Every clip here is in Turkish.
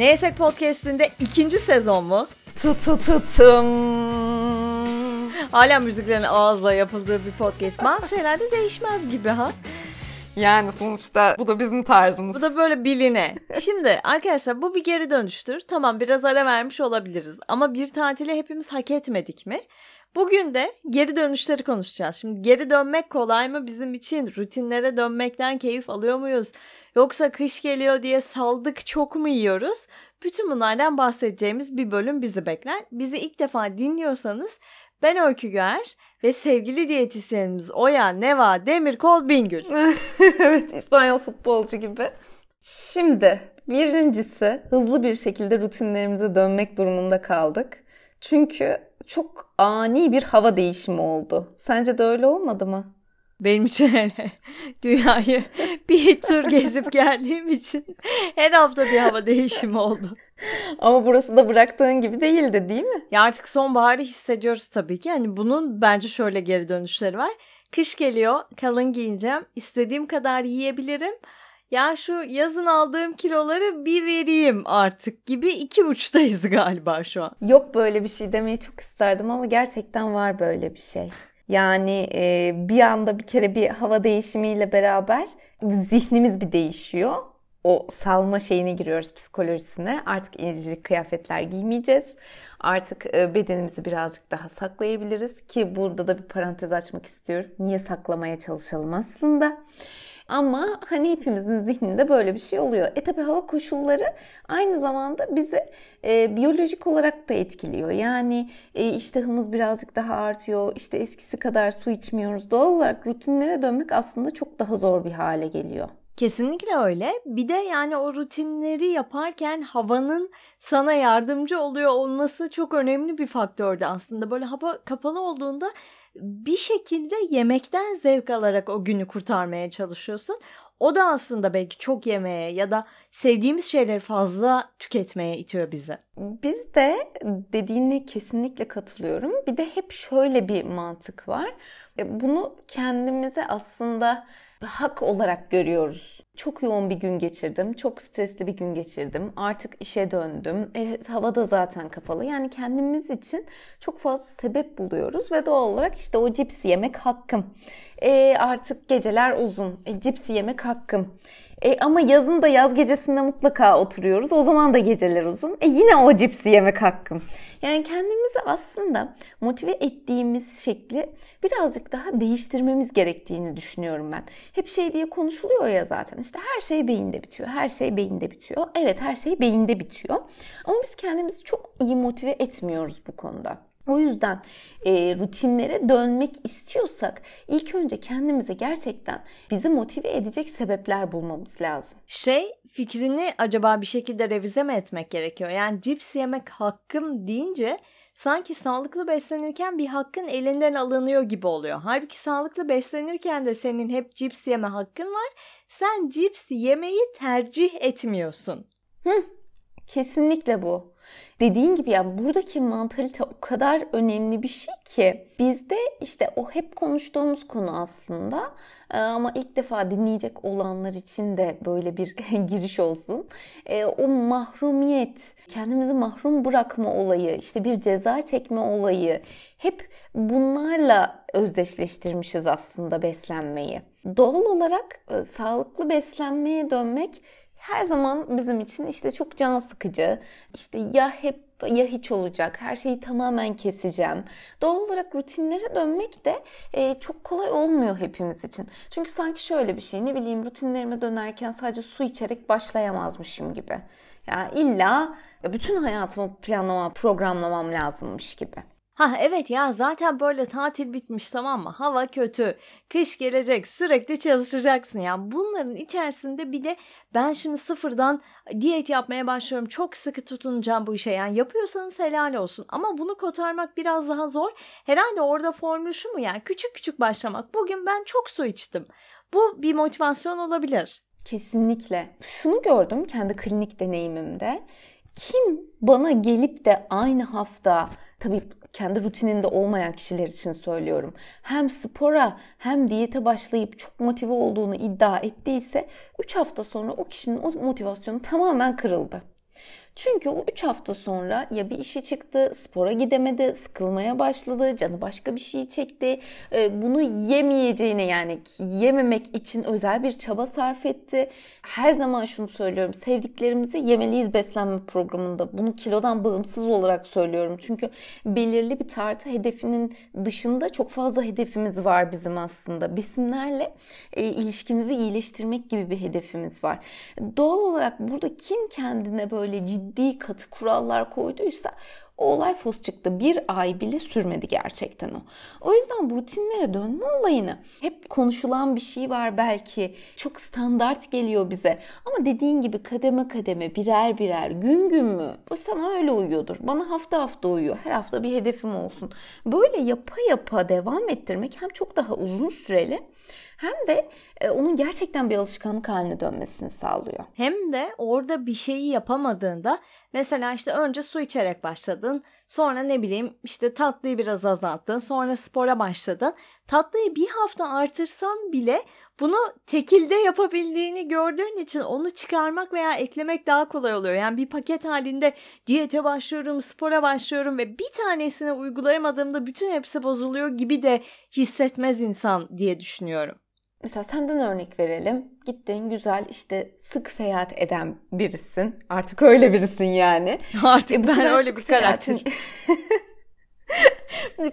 Neyse Podcast'inde ikinci sezon mu? Tı tı tı tım. Hala müziklerin ağızla yapıldığı bir podcast. Bazı şeyler de değişmez gibi ha. Yani sonuçta bu da bizim tarzımız. Bu da böyle biline. Şimdi arkadaşlar bu bir geri dönüştür. Tamam biraz ara vermiş olabiliriz. Ama bir tatili hepimiz hak etmedik mi? Bugün de geri dönüşleri konuşacağız. Şimdi geri dönmek kolay mı bizim için? Rutinlere dönmekten keyif alıyor muyuz? Yoksa kış geliyor diye saldık çok mu yiyoruz? Bütün bunlardan bahsedeceğimiz bir bölüm bizi bekler. Bizi ilk defa dinliyorsanız ben Öykü Göğer ve sevgili diyetisyenimiz Oya Neva Demirkol Bingül. evet İspanyol futbolcu gibi. Şimdi birincisi hızlı bir şekilde rutinlerimize dönmek durumunda kaldık. Çünkü çok ani bir hava değişimi oldu. Sence de öyle olmadı mı? Benim için öyle. Dünyayı bir tur gezip geldiğim için her hafta bir hava değişimi oldu. Ama burası da bıraktığın gibi değildi değil mi? Ya artık sonbaharı hissediyoruz tabii ki. Hani bunun bence şöyle geri dönüşleri var. Kış geliyor, kalın giyeceğim. istediğim kadar yiyebilirim. Ya şu yazın aldığım kiloları bir vereyim artık gibi iki uçtayız galiba şu an. Yok böyle bir şey demeyi çok isterdim ama gerçekten var böyle bir şey. Yani e, bir anda bir kere bir hava değişimiyle beraber zihnimiz bir değişiyor. O salma şeyine giriyoruz psikolojisine. Artık incecik kıyafetler giymeyeceğiz. Artık e, bedenimizi birazcık daha saklayabiliriz. Ki burada da bir parantez açmak istiyorum. Niye saklamaya çalışalım aslında? Ama hani hepimizin zihninde böyle bir şey oluyor. E tabi hava koşulları aynı zamanda bizi e, biyolojik olarak da etkiliyor. Yani e, iştahımız birazcık daha artıyor. İşte eskisi kadar su içmiyoruz. Doğal olarak rutinlere dönmek aslında çok daha zor bir hale geliyor. Kesinlikle öyle. Bir de yani o rutinleri yaparken havanın sana yardımcı oluyor olması çok önemli bir faktördü aslında. Böyle hava kapalı olduğunda bir şekilde yemekten zevk alarak o günü kurtarmaya çalışıyorsun. O da aslında belki çok yemeye ya da sevdiğimiz şeyleri fazla tüketmeye itiyor bizi. Biz de dediğine kesinlikle katılıyorum. Bir de hep şöyle bir mantık var. E, bunu kendimize aslında hak olarak görüyoruz. Çok yoğun bir gün geçirdim. Çok stresli bir gün geçirdim. Artık işe döndüm. E, hava da zaten kapalı. Yani kendimiz için çok fazla sebep buluyoruz ve doğal olarak işte o cipsi yemek hakkım. E, artık geceler uzun. E, cipsi yemek hakkım. E, ama yazın da yaz gecesinde mutlaka oturuyoruz. O zaman da geceler uzun. E, yine o cipsi yemek hakkım. Yani kendimizi aslında motive ettiğimiz şekli birazcık daha değiştirmemiz gerektiğini düşünüyorum ben. Hep şey diye konuşuluyor ya zaten. İşte her şey beyinde bitiyor. Her şey beyinde bitiyor. Evet her şey beyinde bitiyor. Ama biz kendimizi çok iyi motive etmiyoruz bu konuda. O yüzden e, rutinlere dönmek istiyorsak ilk önce kendimize gerçekten bizi motive edecek sebepler bulmamız lazım. Şey fikrini acaba bir şekilde revize mi etmek gerekiyor? Yani cips yemek hakkım deyince sanki sağlıklı beslenirken bir hakkın elinden alınıyor gibi oluyor. Halbuki sağlıklı beslenirken de senin hep cips yeme hakkın var. Sen cips yemeyi tercih etmiyorsun. Hı, kesinlikle bu. Dediğin gibi ya buradaki mantalite o kadar önemli bir şey ki bizde işte o hep konuştuğumuz konu aslında ee, ama ilk defa dinleyecek olanlar için de böyle bir giriş olsun. Ee, o mahrumiyet, kendimizi mahrum bırakma olayı, işte bir ceza çekme olayı hep bunlarla özdeşleştirmişiz aslında beslenmeyi. Doğal olarak e, sağlıklı beslenmeye dönmek her zaman bizim için işte çok can sıkıcı. İşte ya hep ya hiç olacak. Her şeyi tamamen keseceğim. Doğal olarak rutinlere dönmek de e, çok kolay olmuyor hepimiz için. Çünkü sanki şöyle bir şey ne bileyim rutinlerime dönerken sadece su içerek başlayamazmışım gibi. Yani illa bütün hayatımı planlamam, programlamam lazımmış gibi. Ha evet ya zaten böyle tatil bitmiş tamam mı? Hava kötü. Kış gelecek. Sürekli çalışacaksın ya. Bunların içerisinde bir de ben şimdi sıfırdan diyet yapmaya başlıyorum. Çok sıkı tutunacağım bu işe. Yani yapıyorsanız helal olsun. Ama bunu kotarmak biraz daha zor. Herhalde orada formül şu mu yani? Küçük küçük başlamak. Bugün ben çok su içtim. Bu bir motivasyon olabilir. Kesinlikle. Şunu gördüm kendi klinik deneyimimde. Kim bana gelip de aynı hafta tabii kendi rutininde olmayan kişiler için söylüyorum. Hem spora hem diyete başlayıp çok motive olduğunu iddia ettiyse 3 hafta sonra o kişinin o motivasyonu tamamen kırıldı. Çünkü o 3 hafta sonra ya bir işi çıktı, spora gidemedi, sıkılmaya başladı, canı başka bir şey çekti. E, bunu yemeyeceğine yani yememek için özel bir çaba sarf etti. Her zaman şunu söylüyorum. Sevdiklerimizi yemeliyiz beslenme programında. Bunu kilodan bağımsız olarak söylüyorum. Çünkü belirli bir tartı hedefinin dışında çok fazla hedefimiz var bizim aslında. Besinlerle e, ilişkimizi iyileştirmek gibi bir hedefimiz var. Doğal olarak burada kim kendine böyle ciddi katı kurallar koyduysa o olay fos çıktı. Bir ay bile sürmedi gerçekten o. O yüzden bu rutinlere dönme olayını hep konuşulan bir şey var belki. Çok standart geliyor bize. Ama dediğin gibi kademe kademe birer birer gün gün mü? Bu sana öyle uyuyordur. Bana hafta hafta uyuyor. Her hafta bir hedefim olsun. Böyle yapa yapa devam ettirmek hem çok daha uzun süreli hem de e, onun gerçekten bir alışkanlık haline dönmesini sağlıyor. Hem de orada bir şeyi yapamadığında mesela işte önce su içerek başladın sonra ne bileyim işte tatlıyı biraz azalttın sonra spora başladın. Tatlıyı bir hafta artırsan bile bunu tekilde yapabildiğini gördüğün için onu çıkarmak veya eklemek daha kolay oluyor. Yani bir paket halinde diyete başlıyorum, spora başlıyorum ve bir tanesini uygulayamadığımda bütün hepsi bozuluyor gibi de hissetmez insan diye düşünüyorum. Mesela senden örnek verelim. Gittin güzel işte sık seyahat eden birisin. Artık öyle birisin yani. Artık e, ben öyle bir karakter.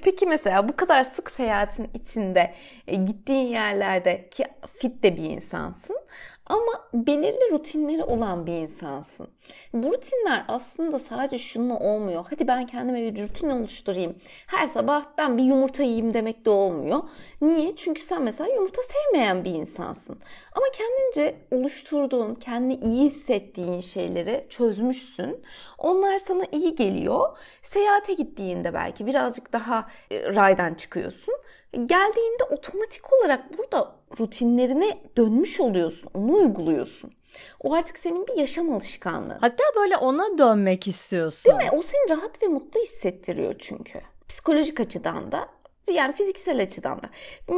Peki mesela bu kadar sık seyahatin içinde e, gittiğin yerlerde ki fit de bir insansın ama belirli rutinleri olan bir insansın. Bu rutinler aslında sadece şununla olmuyor. Hadi ben kendime bir rutin oluşturayım. Her sabah ben bir yumurta yiyeyim demek de olmuyor. Niye? Çünkü sen mesela yumurta sevmeyen bir insansın. Ama kendince oluşturduğun, kendini iyi hissettiğin şeyleri çözmüşsün. Onlar sana iyi geliyor. Seyahate gittiğinde belki birazcık daha e, raydan çıkıyorsun. Geldiğinde otomatik olarak burada rutinlerine dönmüş oluyorsun. Onu uyguluyorsun. O artık senin bir yaşam alışkanlığı. Hatta böyle ona dönmek istiyorsun. Değil mi? O seni rahat ve mutlu hissettiriyor çünkü. Psikolojik açıdan da yani fiziksel açıdan da.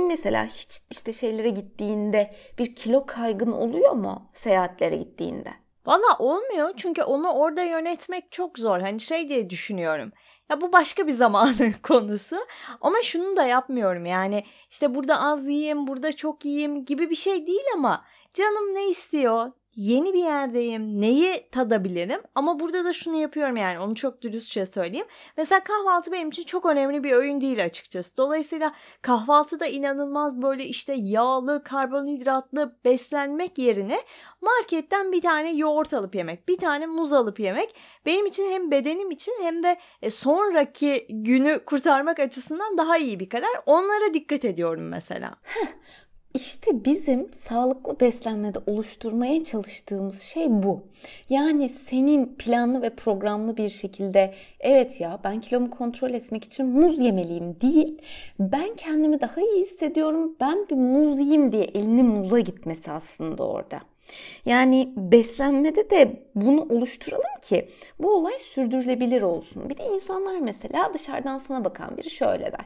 Mesela hiç işte şeylere gittiğinde bir kilo kaygın oluyor mu seyahatlere gittiğinde? Valla olmuyor çünkü onu orada yönetmek çok zor. Hani şey diye düşünüyorum. Ya bu başka bir zamanın konusu. Ama şunu da yapmıyorum yani işte burada az yiyeyim, burada çok yiyeyim gibi bir şey değil ama canım ne istiyor? Yeni bir yerdeyim. Neyi tadabilirim? Ama burada da şunu yapıyorum yani onu çok dürüstçe söyleyeyim. Mesela kahvaltı benim için çok önemli bir öğün değil açıkçası. Dolayısıyla kahvaltıda inanılmaz böyle işte yağlı, karbonhidratlı beslenmek yerine marketten bir tane yoğurt alıp yemek, bir tane muz alıp yemek benim için hem bedenim için hem de e, sonraki günü kurtarmak açısından daha iyi bir karar. Onlara dikkat ediyorum mesela. İşte bizim sağlıklı beslenmede oluşturmaya çalıştığımız şey bu. Yani senin planlı ve programlı bir şekilde evet ya ben kilomu kontrol etmek için muz yemeliyim değil. Ben kendimi daha iyi hissediyorum. Ben bir muz yiyeyim diye elini muza gitmesi aslında orada. Yani beslenmede de bunu oluşturalım ki bu olay sürdürülebilir olsun. Bir de insanlar mesela dışarıdan sana bakan biri şöyle der.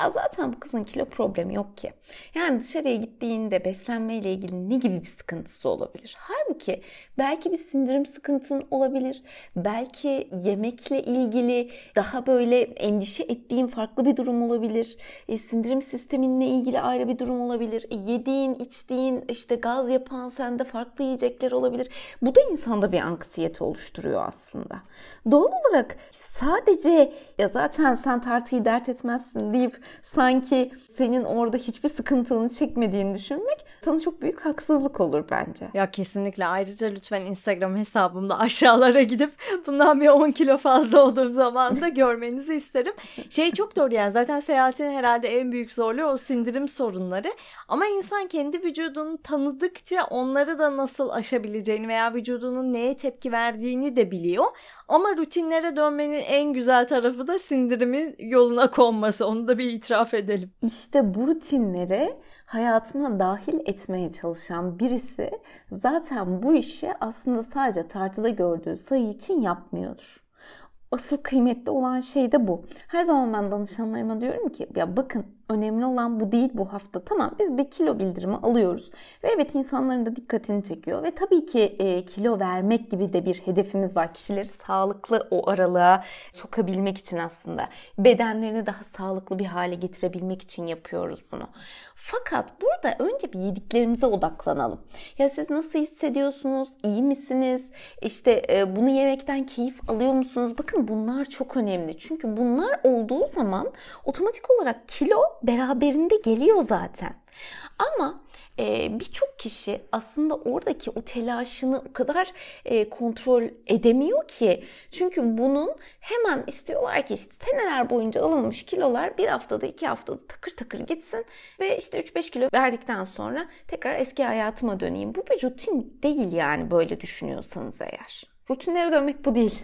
Ya zaten bu kızın kilo problemi yok ki. Yani dışarıya gittiğinde beslenmeyle ilgili ne gibi bir sıkıntısı olabilir? Halbuki belki bir sindirim sıkıntın olabilir. Belki yemekle ilgili daha böyle endişe ettiğin farklı bir durum olabilir. E, sindirim sisteminle ilgili ayrı bir durum olabilir. E, yediğin, içtiğin, işte gaz yapan sende farklı farklı yiyecekler olabilir. Bu da insanda bir anksiyete oluşturuyor aslında. Doğal olarak sadece ya zaten sen tartıyı dert etmezsin deyip sanki senin orada hiçbir sıkıntını çekmediğini düşünmek sana çok büyük haksızlık olur bence. Ya kesinlikle. Ayrıca lütfen Instagram hesabımda aşağılara gidip bundan bir 10 kilo fazla olduğum zaman da görmenizi isterim. Şey çok doğru yani zaten seyahatin herhalde en büyük zorluğu o sindirim sorunları. Ama insan kendi vücudunu tanıdıkça onları da nasıl aşabileceğini veya vücudunun neye tepki verdiğini de biliyor. Ama rutinlere dönmenin en güzel tarafı da sindirimin yoluna konması. Onu da bir itiraf edelim. İşte bu rutinlere hayatına dahil etmeye çalışan birisi zaten bu işi aslında sadece tartıda gördüğü sayı için yapmıyordur. Asıl kıymetli olan şey de bu. Her zaman ben danışanlarıma diyorum ki ya bakın Önemli olan bu değil bu hafta. Tamam biz bir kilo bildirimi alıyoruz. Ve evet insanların da dikkatini çekiyor. Ve tabii ki e, kilo vermek gibi de bir hedefimiz var. Kişileri sağlıklı o aralığa sokabilmek için aslında. Bedenlerini daha sağlıklı bir hale getirebilmek için yapıyoruz bunu. Fakat burada önce bir yediklerimize odaklanalım. Ya siz nasıl hissediyorsunuz? İyi misiniz? İşte e, bunu yemekten keyif alıyor musunuz? Bakın bunlar çok önemli. Çünkü bunlar olduğu zaman otomatik olarak kilo beraberinde geliyor zaten. Ama e, birçok kişi aslında oradaki o telaşını o kadar e, kontrol edemiyor ki. Çünkü bunun hemen istiyorlar ki işte seneler boyunca alınmış kilolar bir haftada iki haftada takır takır gitsin ve işte 3-5 kilo verdikten sonra tekrar eski hayatıma döneyim. Bu bir rutin değil yani böyle düşünüyorsanız eğer. Rutinlere dönmek bu değil.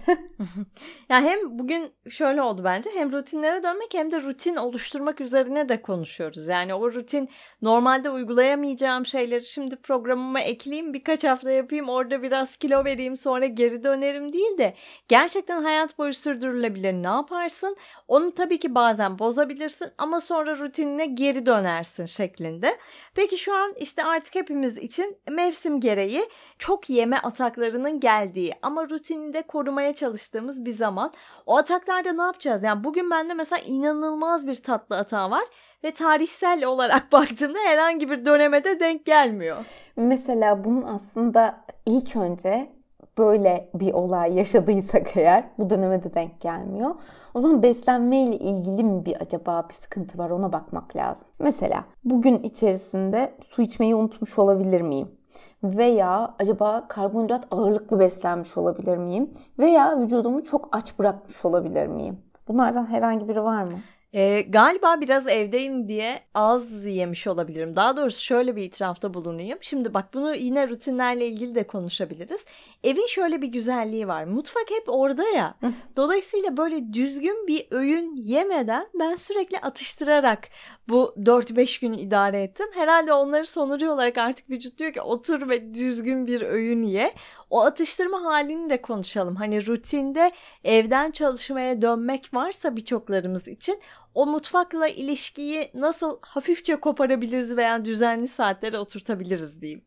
ya hem bugün şöyle oldu bence hem rutinlere dönmek hem de rutin oluşturmak üzerine de konuşuyoruz. Yani o rutin normalde uygulayamayacağım şeyleri şimdi programıma ekleyeyim birkaç hafta yapayım orada biraz kilo vereyim sonra geri dönerim değil de gerçekten hayat boyu sürdürülebilir ne yaparsın? Onu tabii ki bazen bozabilirsin ama sonra rutinine geri dönersin şeklinde. Peki şu an işte artık hepimiz için mevsim gereği çok yeme ataklarının geldiği ama rutininde korumaya çalıştığımız bir zaman. O ataklarda ne yapacağız? Yani bugün bende mesela inanılmaz bir tatlı atağı var ve tarihsel olarak baktığımda herhangi bir dönemede denk gelmiyor. Mesela bunun aslında ilk önce böyle bir olay yaşadıysak eğer bu döneme de denk gelmiyor. O zaman beslenme ile ilgili mi bir acaba bir sıkıntı var ona bakmak lazım. Mesela bugün içerisinde su içmeyi unutmuş olabilir miyim? Veya acaba karbonhidrat ağırlıklı beslenmiş olabilir miyim? Veya vücudumu çok aç bırakmış olabilir miyim? Bunlardan herhangi biri var mı? E, galiba biraz evdeyim diye az yemiş olabilirim. Daha doğrusu şöyle bir itirafta bulunayım. Şimdi bak bunu yine rutinlerle ilgili de konuşabiliriz. Evin şöyle bir güzelliği var. Mutfak hep orada ya. Dolayısıyla böyle düzgün bir öğün yemeden ben sürekli atıştırarak bu 4-5 gün idare ettim. Herhalde onları sonucu olarak artık vücut diyor ki otur ve düzgün bir öğün ye. O atıştırma halini de konuşalım. Hani rutinde evden çalışmaya dönmek varsa birçoklarımız için o mutfakla ilişkiyi nasıl hafifçe koparabiliriz veya düzenli saatlere oturtabiliriz diyeyim.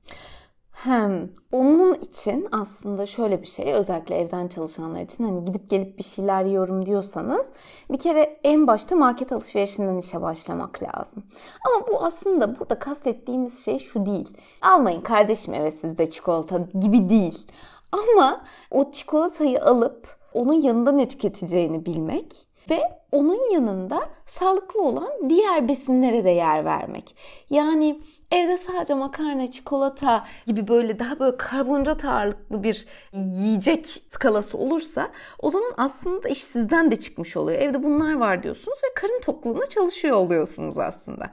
Hem onun için aslında şöyle bir şey özellikle evden çalışanlar için hani gidip gelip bir şeyler yiyorum diyorsanız bir kere en başta market alışverişinden işe başlamak lazım. Ama bu aslında burada kastettiğimiz şey şu değil. Almayın kardeşim eve sizde çikolata gibi değil. Ama o çikolatayı alıp onun yanında ne tüketeceğini bilmek ve onun yanında sağlıklı olan diğer besinlere de yer vermek. Yani evde sadece makarna, çikolata gibi böyle daha böyle karbonhidrat ağırlıklı bir yiyecek skalası olursa o zaman aslında iş sizden de çıkmış oluyor. Evde bunlar var diyorsunuz ve karın tokluğuna çalışıyor oluyorsunuz aslında.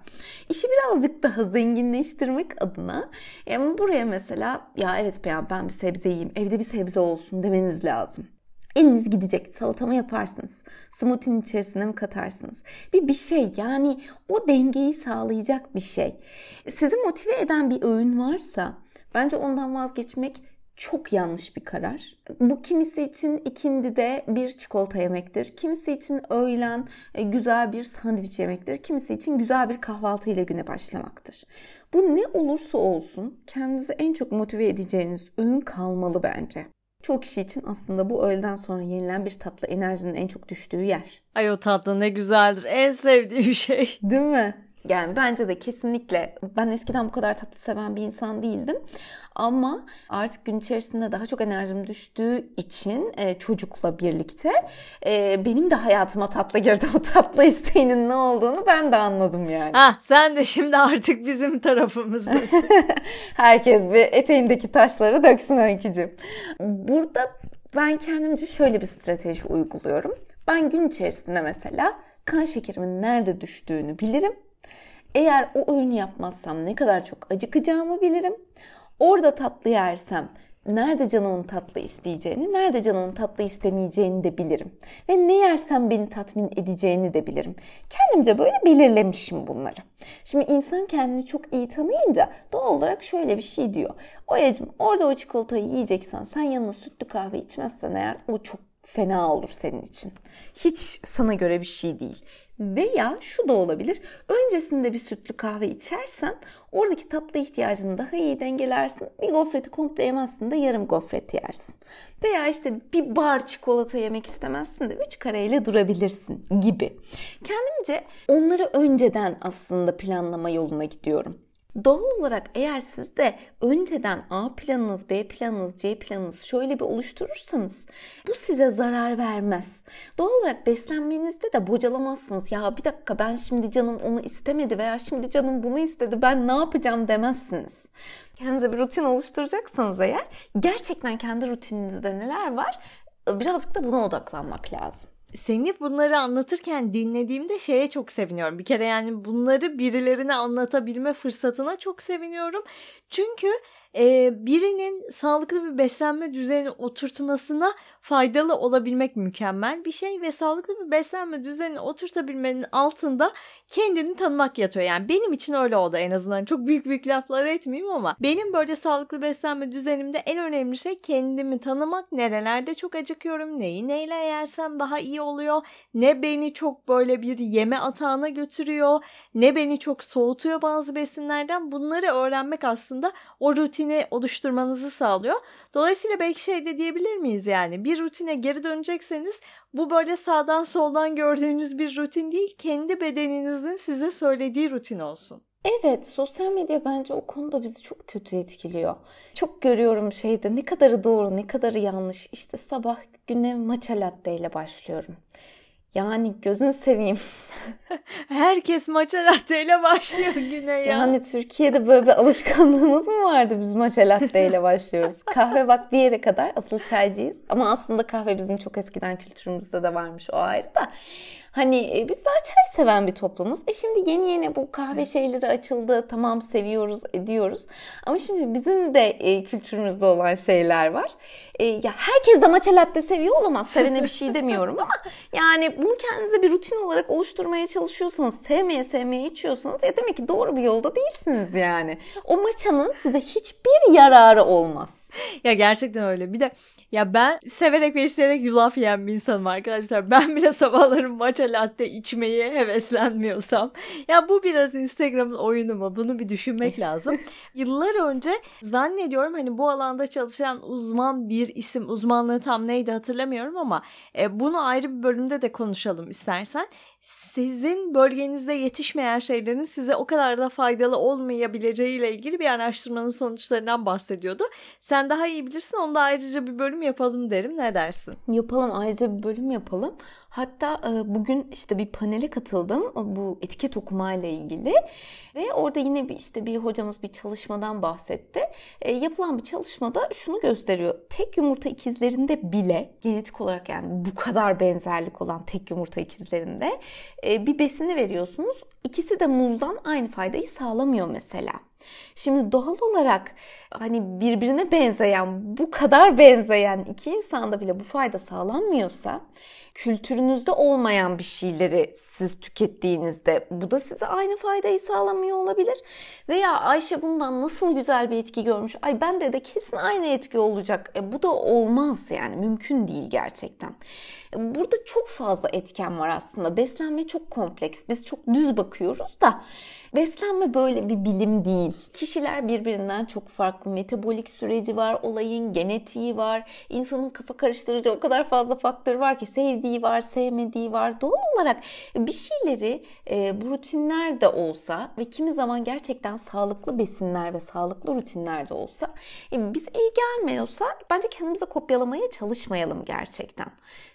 İşi birazcık daha zenginleştirmek adına yani buraya mesela ya evet ya ben bir sebze yiyeyim, evde bir sebze olsun demeniz lazım. Eliniz gidecek. Salatama yaparsınız. Smoothie'nin içerisine mi katarsınız? Bir bir şey yani o dengeyi sağlayacak bir şey. Sizi motive eden bir öğün varsa bence ondan vazgeçmek çok yanlış bir karar. Bu kimisi için ikindi de bir çikolata yemektir. Kimisi için öğlen e, güzel bir sandviç yemektir. Kimisi için güzel bir kahvaltı ile güne başlamaktır. Bu ne olursa olsun kendinizi en çok motive edeceğiniz öğün kalmalı bence. Çoğu kişi için aslında bu öğleden sonra yenilen bir tatlı enerjinin en çok düştüğü yer. Ay o tatlı ne güzeldir. En sevdiğim şey. Değil mi? Yani bence de kesinlikle ben eskiden bu kadar tatlı seven bir insan değildim. Ama artık gün içerisinde daha çok enerjim düştüğü için e, çocukla birlikte e, benim de hayatıma tatlı girdi. O tatlı isteğinin ne olduğunu ben de anladım yani. Ha sen de şimdi artık bizim tarafımızdasın. Herkes bir eteğindeki taşları döksün öykücüm. Burada ben kendimce şöyle bir strateji uyguluyorum. Ben gün içerisinde mesela kan şekerimin nerede düştüğünü bilirim. Eğer o öğünü yapmazsam ne kadar çok acıkacağımı bilirim. Orada tatlı yersem nerede canımın tatlı isteyeceğini, nerede canımın tatlı istemeyeceğini de bilirim. Ve ne yersem beni tatmin edeceğini de bilirim. Kendimce böyle belirlemişim bunları. Şimdi insan kendini çok iyi tanıyınca doğal olarak şöyle bir şey diyor. Oyacım orada o çikolatayı yiyeceksen sen yanına sütlü kahve içmezsen eğer o çok fena olur senin için. Hiç sana göre bir şey değil. Veya şu da olabilir. Öncesinde bir sütlü kahve içersen oradaki tatlı ihtiyacını daha iyi dengelersin. Bir gofreti komple yemezsin de yarım gofret yersin. Veya işte bir bar çikolata yemek istemezsin de 3 kareyle durabilirsin gibi. Kendimce onları önceden aslında planlama yoluna gidiyorum. Doğal olarak eğer siz de önceden A planınız, B planınız, C planınız şöyle bir oluşturursanız bu size zarar vermez. Doğal olarak beslenmenizde de bocalamazsınız. Ya bir dakika ben şimdi canım onu istemedi veya şimdi canım bunu istedi ben ne yapacağım demezsiniz. Kendinize bir rutin oluşturacaksanız eğer gerçekten kendi rutininizde neler var birazcık da buna odaklanmak lazım seni bunları anlatırken dinlediğimde şeye çok seviniyorum. Bir kere yani bunları birilerine anlatabilme fırsatına çok seviniyorum. Çünkü e, birinin sağlıklı bir beslenme düzeni oturtmasına faydalı olabilmek mükemmel bir şey ve sağlıklı bir beslenme düzeni oturtabilmenin altında kendini tanımak yatıyor. Yani benim için öyle oldu en azından. Çok büyük büyük laflar etmeyeyim ama benim böyle sağlıklı beslenme düzenimde en önemli şey kendimi tanımak. Nerelerde çok acıkıyorum, neyi neyle yersem daha iyi oluyor. Ne beni çok böyle bir yeme atağına götürüyor, ne beni çok soğutuyor bazı besinlerden. Bunları öğrenmek aslında o rutini oluşturmanızı sağlıyor. Dolayısıyla belki şey de diyebilir miyiz yani bir rutine geri dönecekseniz bu böyle sağdan soldan gördüğünüz bir rutin değil kendi bedeninizin size söylediği rutin olsun. Evet, sosyal medya bence o konuda bizi çok kötü etkiliyor. Çok görüyorum şeyde ne kadarı doğru, ne kadarı yanlış. İşte sabah güne matcha latte ile başlıyorum. Yani gözünü seveyim. Herkes maça latte ile başlıyor güne ya. Yani Türkiye'de böyle bir alışkanlığımız mı vardı biz maça latte ile başlıyoruz. kahve bak bir yere kadar asıl çaycıyız. Ama aslında kahve bizim çok eskiden kültürümüzde de varmış o ayrı da. Hani e, biz daha çay seven bir toplumuz. E şimdi yeni yeni bu kahve şeyleri açıldı. Tamam seviyoruz, ediyoruz. Ama şimdi bizim de e, kültürümüzde olan şeyler var. E, ya herkes de matcha latte seviyor olamaz. Sevene bir şey demiyorum ama yani bunu kendinize bir rutin olarak oluşturmaya çalışıyorsanız, sevmeye sevmeye içiyorsanız ya demek ki doğru bir yolda değilsiniz yani. O maçanın size hiçbir yararı olmaz. ya gerçekten öyle. Bir de ya ben severek ve isteyerek yulaf yiyen bir insanım arkadaşlar. Ben bile sabahları matcha latte içmeye heveslenmiyorsam. Ya bu biraz Instagram'ın oyunu mu? Bunu bir düşünmek lazım. Yıllar önce zannediyorum hani bu alanda çalışan uzman bir isim. Uzmanlığı tam neydi hatırlamıyorum ama e, bunu ayrı bir bölümde de konuşalım istersen sizin bölgenizde yetişmeyen şeylerin size o kadar da faydalı olmayabileceği ile ilgili bir araştırmanın sonuçlarından bahsediyordu. Sen daha iyi bilirsin onda ayrıca bir bölüm yapalım derim. Ne dersin? Yapalım ayrıca bir bölüm yapalım. Hatta e, bugün işte bir panele katıldım bu etiket okuma ile ilgili ve orada yine bir işte bir hocamız bir çalışmadan bahsetti. E, yapılan bir çalışmada şunu gösteriyor. Tek yumurta ikizlerinde bile genetik olarak yani bu kadar benzerlik olan tek yumurta ikizlerinde bir besini veriyorsunuz. İkisi de muzdan aynı faydayı sağlamıyor mesela. Şimdi doğal olarak hani birbirine benzeyen, bu kadar benzeyen iki insanda bile bu fayda sağlanmıyorsa kültürünüzde olmayan bir şeyleri siz tükettiğinizde bu da size aynı faydayı sağlamıyor olabilir. Veya Ayşe bundan nasıl güzel bir etki görmüş. Ay bende de kesin aynı etki olacak. E, bu da olmaz yani mümkün değil gerçekten. Burada çok fazla etken var aslında. Beslenme çok kompleks. Biz çok düz bakıyoruz da Beslenme böyle bir bilim değil. Kişiler birbirinden çok farklı. Metabolik süreci var, olayın genetiği var. İnsanın kafa karıştırıcı o kadar fazla faktör var ki sevdiği var, sevmediği var. Doğal olarak bir şeyleri e, bu rutinler de olsa ve kimi zaman gerçekten sağlıklı besinler ve sağlıklı rutinler de olsa e, biz iyi gelmiyorsa bence kendimize kopyalamaya çalışmayalım gerçekten.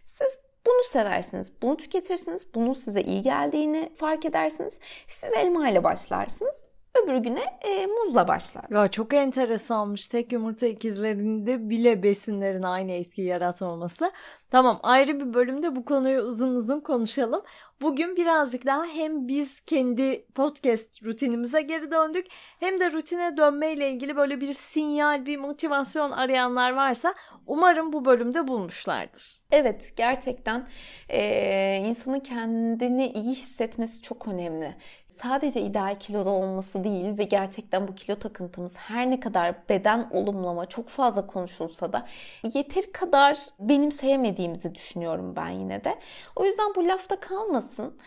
Siz bunu seversiniz, bunu tüketirsiniz, bunun size iyi geldiğini fark edersiniz. Siz elma ile başlarsınız. Öbür güne e, muzla başlar. Ya çok enteresanmış. Tek yumurta ikizlerinde bile besinlerin aynı etki yaratmaması. Tamam ayrı bir bölümde bu konuyu uzun uzun konuşalım. Bugün birazcık daha hem biz kendi podcast rutinimize geri döndük hem de rutine dönmeyle ilgili böyle bir sinyal, bir motivasyon arayanlar varsa umarım bu bölümde bulmuşlardır. Evet gerçekten e, insanın kendini iyi hissetmesi çok önemli sadece ideal kiloda olması değil ve gerçekten bu kilo takıntımız her ne kadar beden olumlama çok fazla konuşulsa da yeteri kadar benimseyemediğimizi düşünüyorum ben yine de. O yüzden bu lafta kalmasın.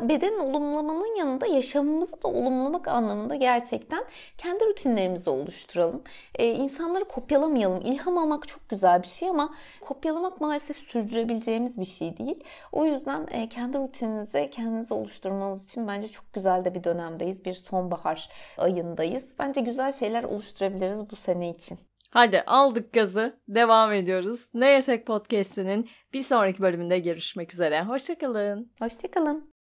Beden olumlamanın yanında yaşamımızı da olumlamak anlamında gerçekten kendi rutinlerimizi oluşturalım. Ee, insanları kopyalamayalım. İlham almak çok güzel bir şey ama kopyalamak maalesef sürdürebileceğimiz bir şey değil. O yüzden e, kendi rutininizi kendinize oluşturmanız için bence çok güzel de bir dönemdeyiz. Bir sonbahar ayındayız. Bence güzel şeyler oluşturabiliriz bu sene için. Hadi aldık gazı. Devam ediyoruz. Ne Yesek Podcast'inin bir sonraki bölümünde görüşmek üzere. Hoşçakalın. Hoşçakalın.